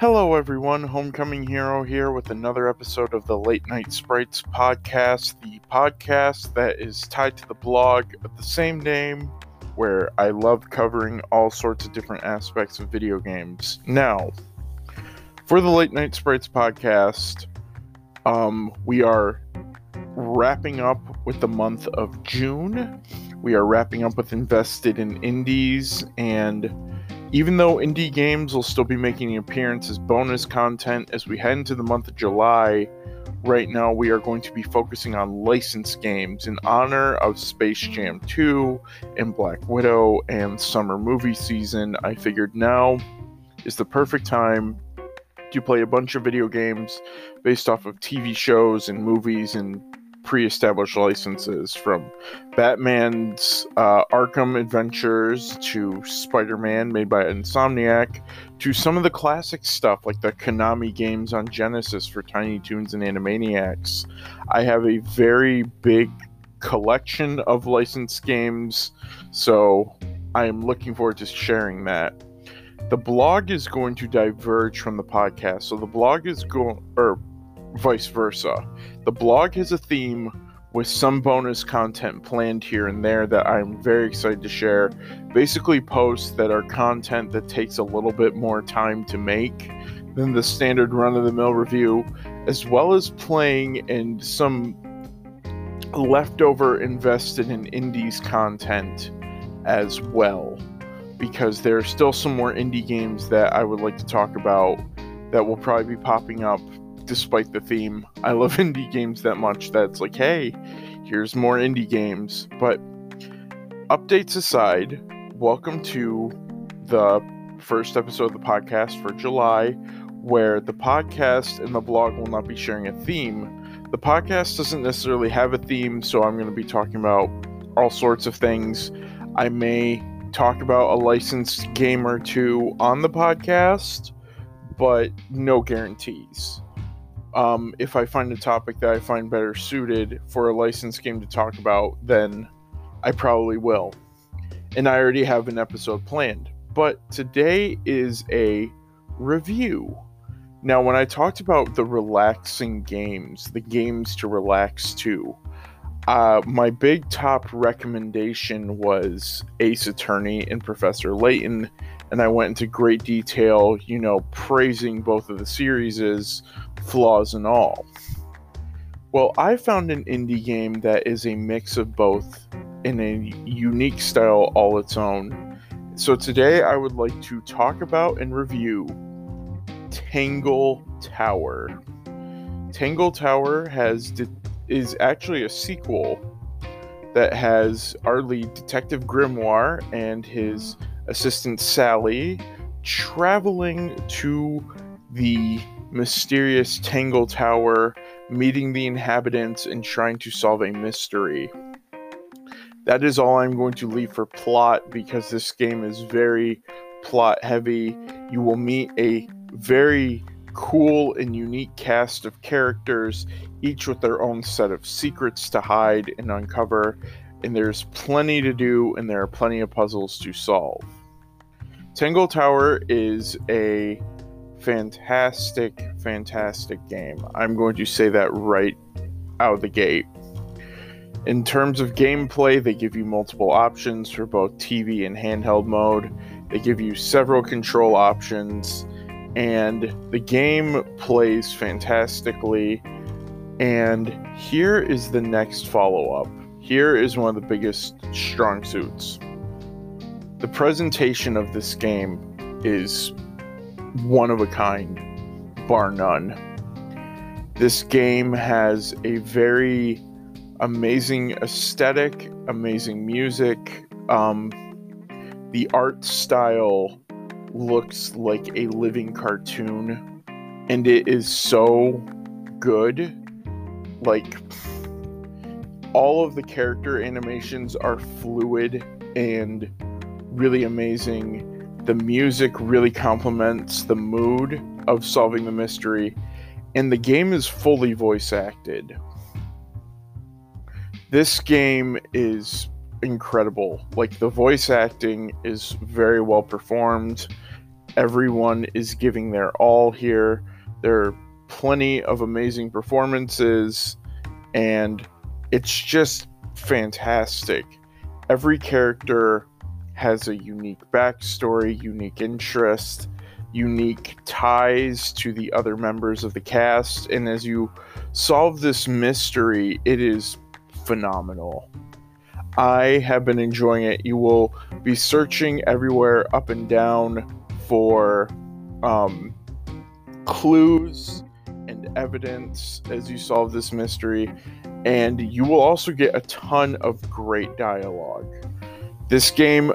Hello, everyone. Homecoming Hero here with another episode of the Late Night Sprites podcast, the podcast that is tied to the blog of the same name, where I love covering all sorts of different aspects of video games. Now, for the Late Night Sprites podcast, um, we are wrapping up with the month of June. We are wrapping up with Invested in Indies and even though indie games will still be making an appearance as bonus content as we head into the month of July, right now we are going to be focusing on licensed games in honor of Space Jam 2 and Black Widow and summer movie season. I figured now is the perfect time to play a bunch of video games based off of TV shows and movies and pre-established licenses from Batman's uh, Arkham Adventures to Spider-Man made by Insomniac to some of the classic stuff like the Konami games on Genesis for Tiny Toons and Animaniacs. I have a very big collection of licensed games, so I am looking forward to sharing that. The blog is going to diverge from the podcast, so the blog is going or vice versa. The blog has a theme with some bonus content planned here and there that I'm very excited to share. Basically, posts that are content that takes a little bit more time to make than the standard run of the mill review, as well as playing and some leftover invested in indies content as well. Because there are still some more indie games that I would like to talk about that will probably be popping up despite the theme. I love indie games that much that's like, hey, here's more indie games. But updates aside, welcome to the first episode of the podcast for July, where the podcast and the blog will not be sharing a theme. The podcast doesn't necessarily have a theme, so I'm going to be talking about all sorts of things. I may talk about a licensed game or two on the podcast, but no guarantees um, if I find a topic that I find better suited for a licensed game to talk about, then I probably will. And I already have an episode planned. But today is a review. Now, when I talked about the relaxing games, the games to relax to, uh, my big top recommendation was Ace Attorney and Professor Layton, and I went into great detail, you know, praising both of the series' flaws and all. Well, I found an indie game that is a mix of both in a unique style all its own. So today I would like to talk about and review Tangle Tower. Tangle Tower has de- is actually a sequel that has our lead Detective Grimoire and his assistant Sally traveling to the mysterious Tangle Tower, meeting the inhabitants, and trying to solve a mystery. That is all I'm going to leave for plot because this game is very plot heavy. You will meet a very cool and unique cast of characters, each with their own set of secrets to hide and uncover, and there's plenty to do and there are plenty of puzzles to solve. Tangle Tower is a fantastic, fantastic game. I'm going to say that right out of the gate. In terms of gameplay, they give you multiple options for both TV and handheld mode. They give you several control options, and the game plays fantastically. And here is the next follow up. Here is one of the biggest strong suits. The presentation of this game is one of a kind, bar none. This game has a very amazing aesthetic, amazing music. Um, the art style looks like a living cartoon, and it is so good. Like, all of the character animations are fluid and really amazing the music really complements the mood of solving the mystery, and the game is fully voice acted. This game is incredible. Like, the voice acting is very well performed. Everyone is giving their all here. There are plenty of amazing performances, and it's just fantastic. Every character has a unique backstory, unique interest, unique ties to the other members of the cast. And as you solve this mystery, it is phenomenal. I have been enjoying it. You will be searching everywhere up and down for um, clues and evidence as you solve this mystery. And you will also get a ton of great dialogue. This game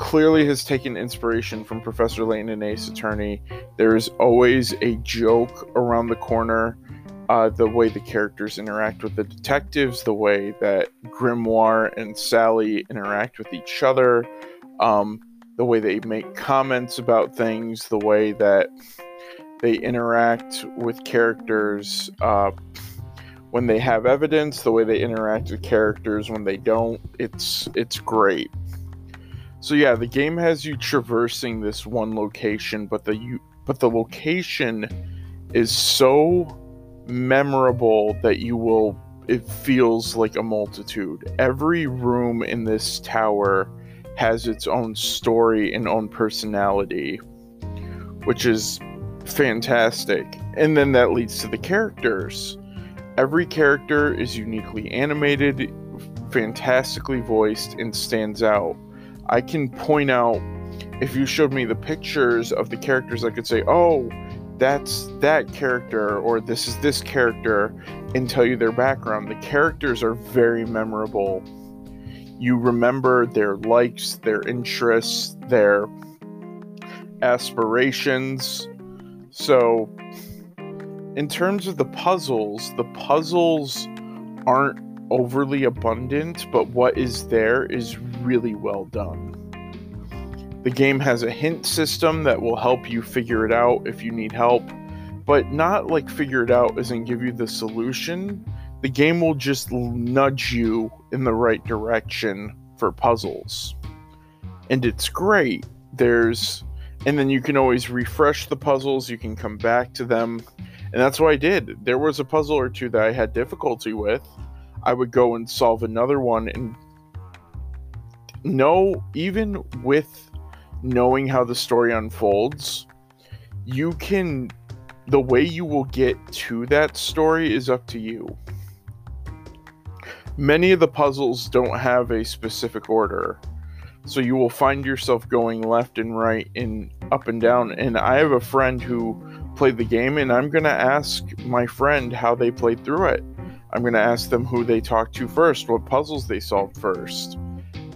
clearly has taken inspiration from Professor Layton and Ace Attorney. There is always a joke around the corner. Uh, the way the characters interact with the detectives, the way that Grimoire and Sally interact with each other, um, the way they make comments about things, the way that they interact with characters uh, when they have evidence, the way they interact with characters when they don't. It's it's great. So yeah, the game has you traversing this one location, but the you but the location is so memorable that you will it feels like a multitude. Every room in this tower has its own story and own personality, which is fantastic. And then that leads to the characters. Every character is uniquely animated, fantastically voiced, and stands out. I can point out if you showed me the pictures of the characters, I could say, oh, that's that character, or this is this character, and tell you their background. The characters are very memorable. You remember their likes, their interests, their aspirations. So, in terms of the puzzles, the puzzles aren't overly abundant, but what is there is really well done. The game has a hint system that will help you figure it out if you need help, but not like figure it out as in give you the solution. The game will just nudge you in the right direction for puzzles. And it's great. There's and then you can always refresh the puzzles, you can come back to them. And that's what I did. There was a puzzle or two that I had difficulty with, I would go and solve another one and know even with knowing how the story unfolds, you can the way you will get to that story is up to you. Many of the puzzles don't have a specific order. So you will find yourself going left and right and up and down. And I have a friend who played the game, and I'm going to ask my friend how they played through it. I'm going to ask them who they talked to first, what puzzles they solved first.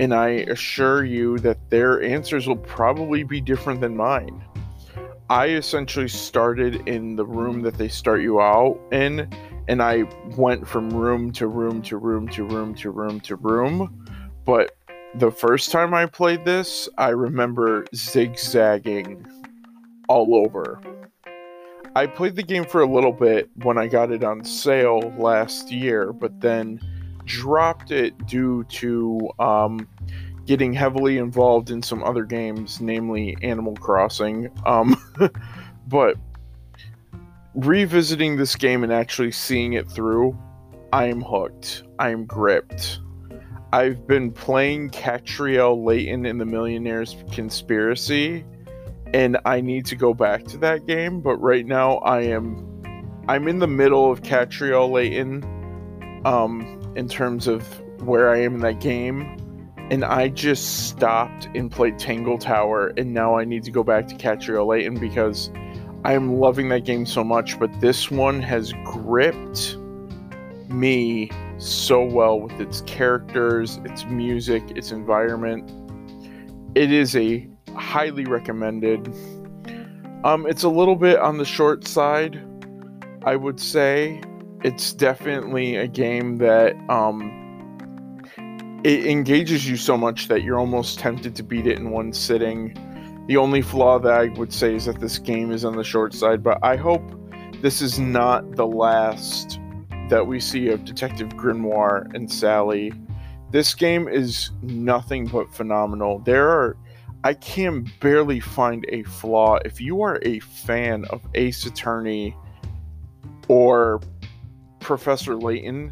And I assure you that their answers will probably be different than mine. I essentially started in the room that they start you out in, and I went from room to room to room to room to room to room. But the first time I played this, I remember zigzagging all over. I played the game for a little bit when I got it on sale last year, but then dropped it due to um, getting heavily involved in some other games, namely Animal Crossing. Um, but revisiting this game and actually seeing it through, I am hooked. I am gripped. I've been playing Katrielle Layton in the Millionaire's Conspiracy and I need to go back to that game. But right now, I am I'm in the middle of Katrielle Layton, um, in terms of where I am in that game, and I just stopped and played Tangle Tower, and now I need to go back to Katrielle Layton because I am loving that game so much. But this one has gripped me so well with its characters, its music, its environment. It is a highly recommended. Um, it's a little bit on the short side, I would say. It's definitely a game that um, it engages you so much that you're almost tempted to beat it in one sitting. The only flaw that I would say is that this game is on the short side, but I hope this is not the last that we see of Detective Grimoire and Sally. This game is nothing but phenomenal. There are I can barely find a flaw. If you are a fan of Ace Attorney or Professor Layton,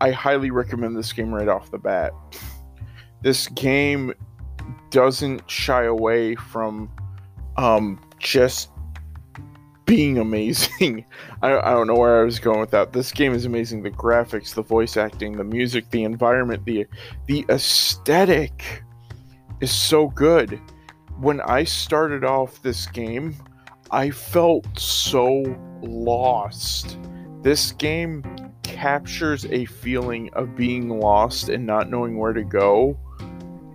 I highly recommend this game right off the bat. This game doesn't shy away from um, just being amazing. I, I don't know where I was going with that. This game is amazing. The graphics, the voice acting, the music, the environment, the the aesthetic is so good. When I started off this game, I felt so lost. This game captures a feeling of being lost and not knowing where to go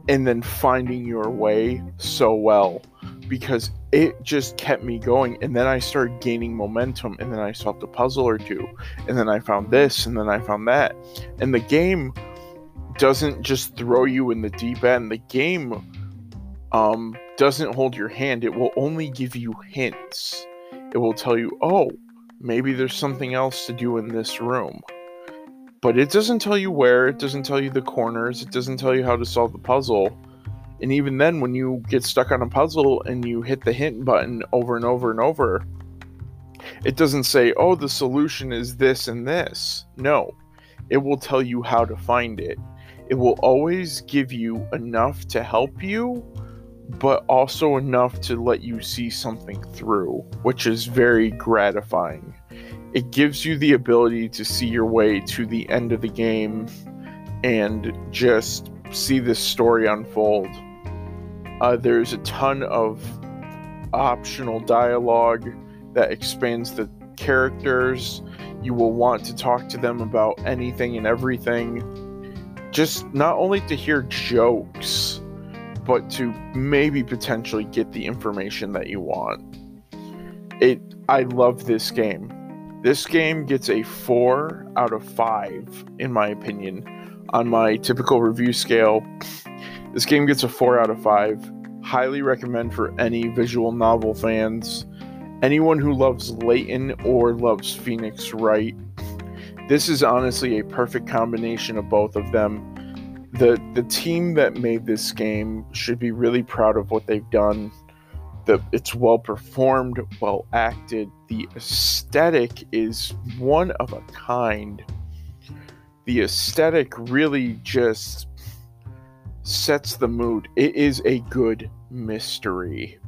and then finding your way so well because it just kept me going and then i started gaining momentum and then i solved a puzzle or two and then i found this and then i found that and the game doesn't just throw you in the deep end. The game um, doesn't hold your hand. It will only give you hints. It will tell you oh maybe there's something else to do in this room. But it doesn't tell you where. It doesn't tell you the corners. It doesn't tell you how to solve the puzzle. And even then, when you get stuck on a puzzle and you hit the hint button over and over and over, it doesn't say, oh, the solution is this and this. No, it will tell you how to find it. It will always give you enough to help you, but also enough to let you see something through, which is very gratifying. It gives you the ability to see your way to the end of the game and just see this story unfold. Uh, there's a ton of optional dialogue that expands the characters. You will want to talk to them about anything and everything. Just not only to hear jokes, but to maybe potentially get the information that you want. It I love this game. This game gets a 4 out of 5 in my opinion on my typical review scale. This game gets a 4 out of 5. Highly recommend for any visual novel fans. Anyone who loves Layton or loves Phoenix Wright. This is honestly a perfect combination of both of them. The the team that made this game should be really proud of what they've done. The it's well performed, well acted. The aesthetic is one of a kind. The aesthetic really just sets the mood. It is a good mystery.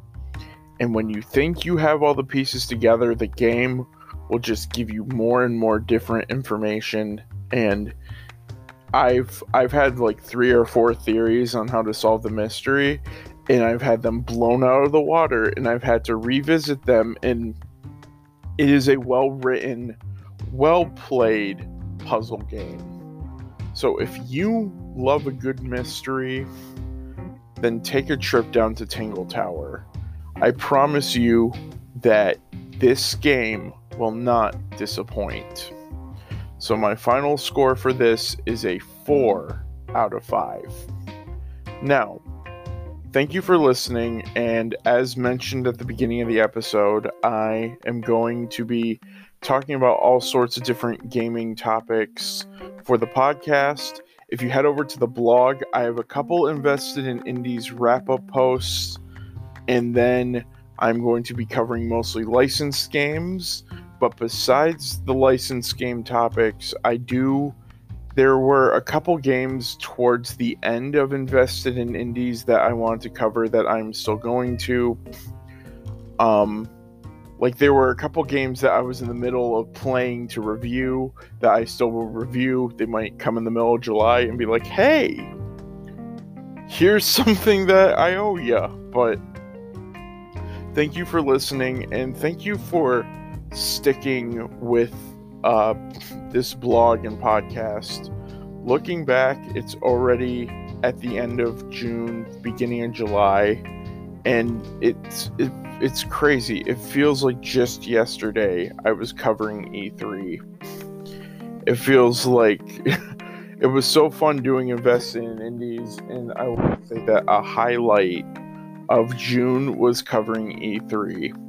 And when you think you have all the pieces together, the game will just give you more and more different information and I've I've had like 3 or 4 theories on how to solve the mystery and I've had them blown out of the water and I've had to revisit them and it is a well-written, well-played puzzle game. So if you love a good mystery, then take a trip down to Tangle Tower. I promise you that this game will not disappoint. So my final score for this is a 4 out of 5. Now, thank you for listening and as mentioned at the beginning of the episode, I am going to be talking about all sorts of different gaming topics for the podcast. If you head over to the blog, I have a couple invested in indies wrap up posts, and then I'm going to be covering mostly licensed games. But besides the licensed game topics, I do. There were a couple games towards the end of invested in indies that I wanted to cover that I'm still going to. Um, like there were a couple games that I was in the middle of playing to review that I still will review. They might come in the middle of July and be like, "Hey, here's something that I owe you." But thank you for listening and thank you for sticking with uh, this blog and podcast. Looking back, it's already at the end of June, beginning of July, and it's it it's crazy. It feels like just yesterday I was covering E3. It feels like it was so fun doing investing in indies, and I to say that a highlight of June was covering E3.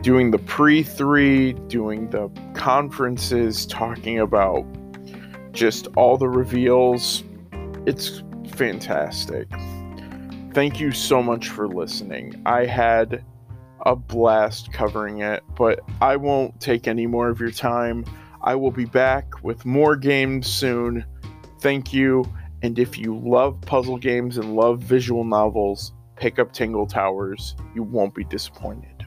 Doing the pre 3, doing the conferences, talking about just all the reveals. It's fantastic. thank you so much for listening. I had a blast covering it, but I won't take any more of your time. I will be back with more games soon. Thank you. And if you love puzzle games and love visual novels, pick up Tangle Towers. You won't be disappointed.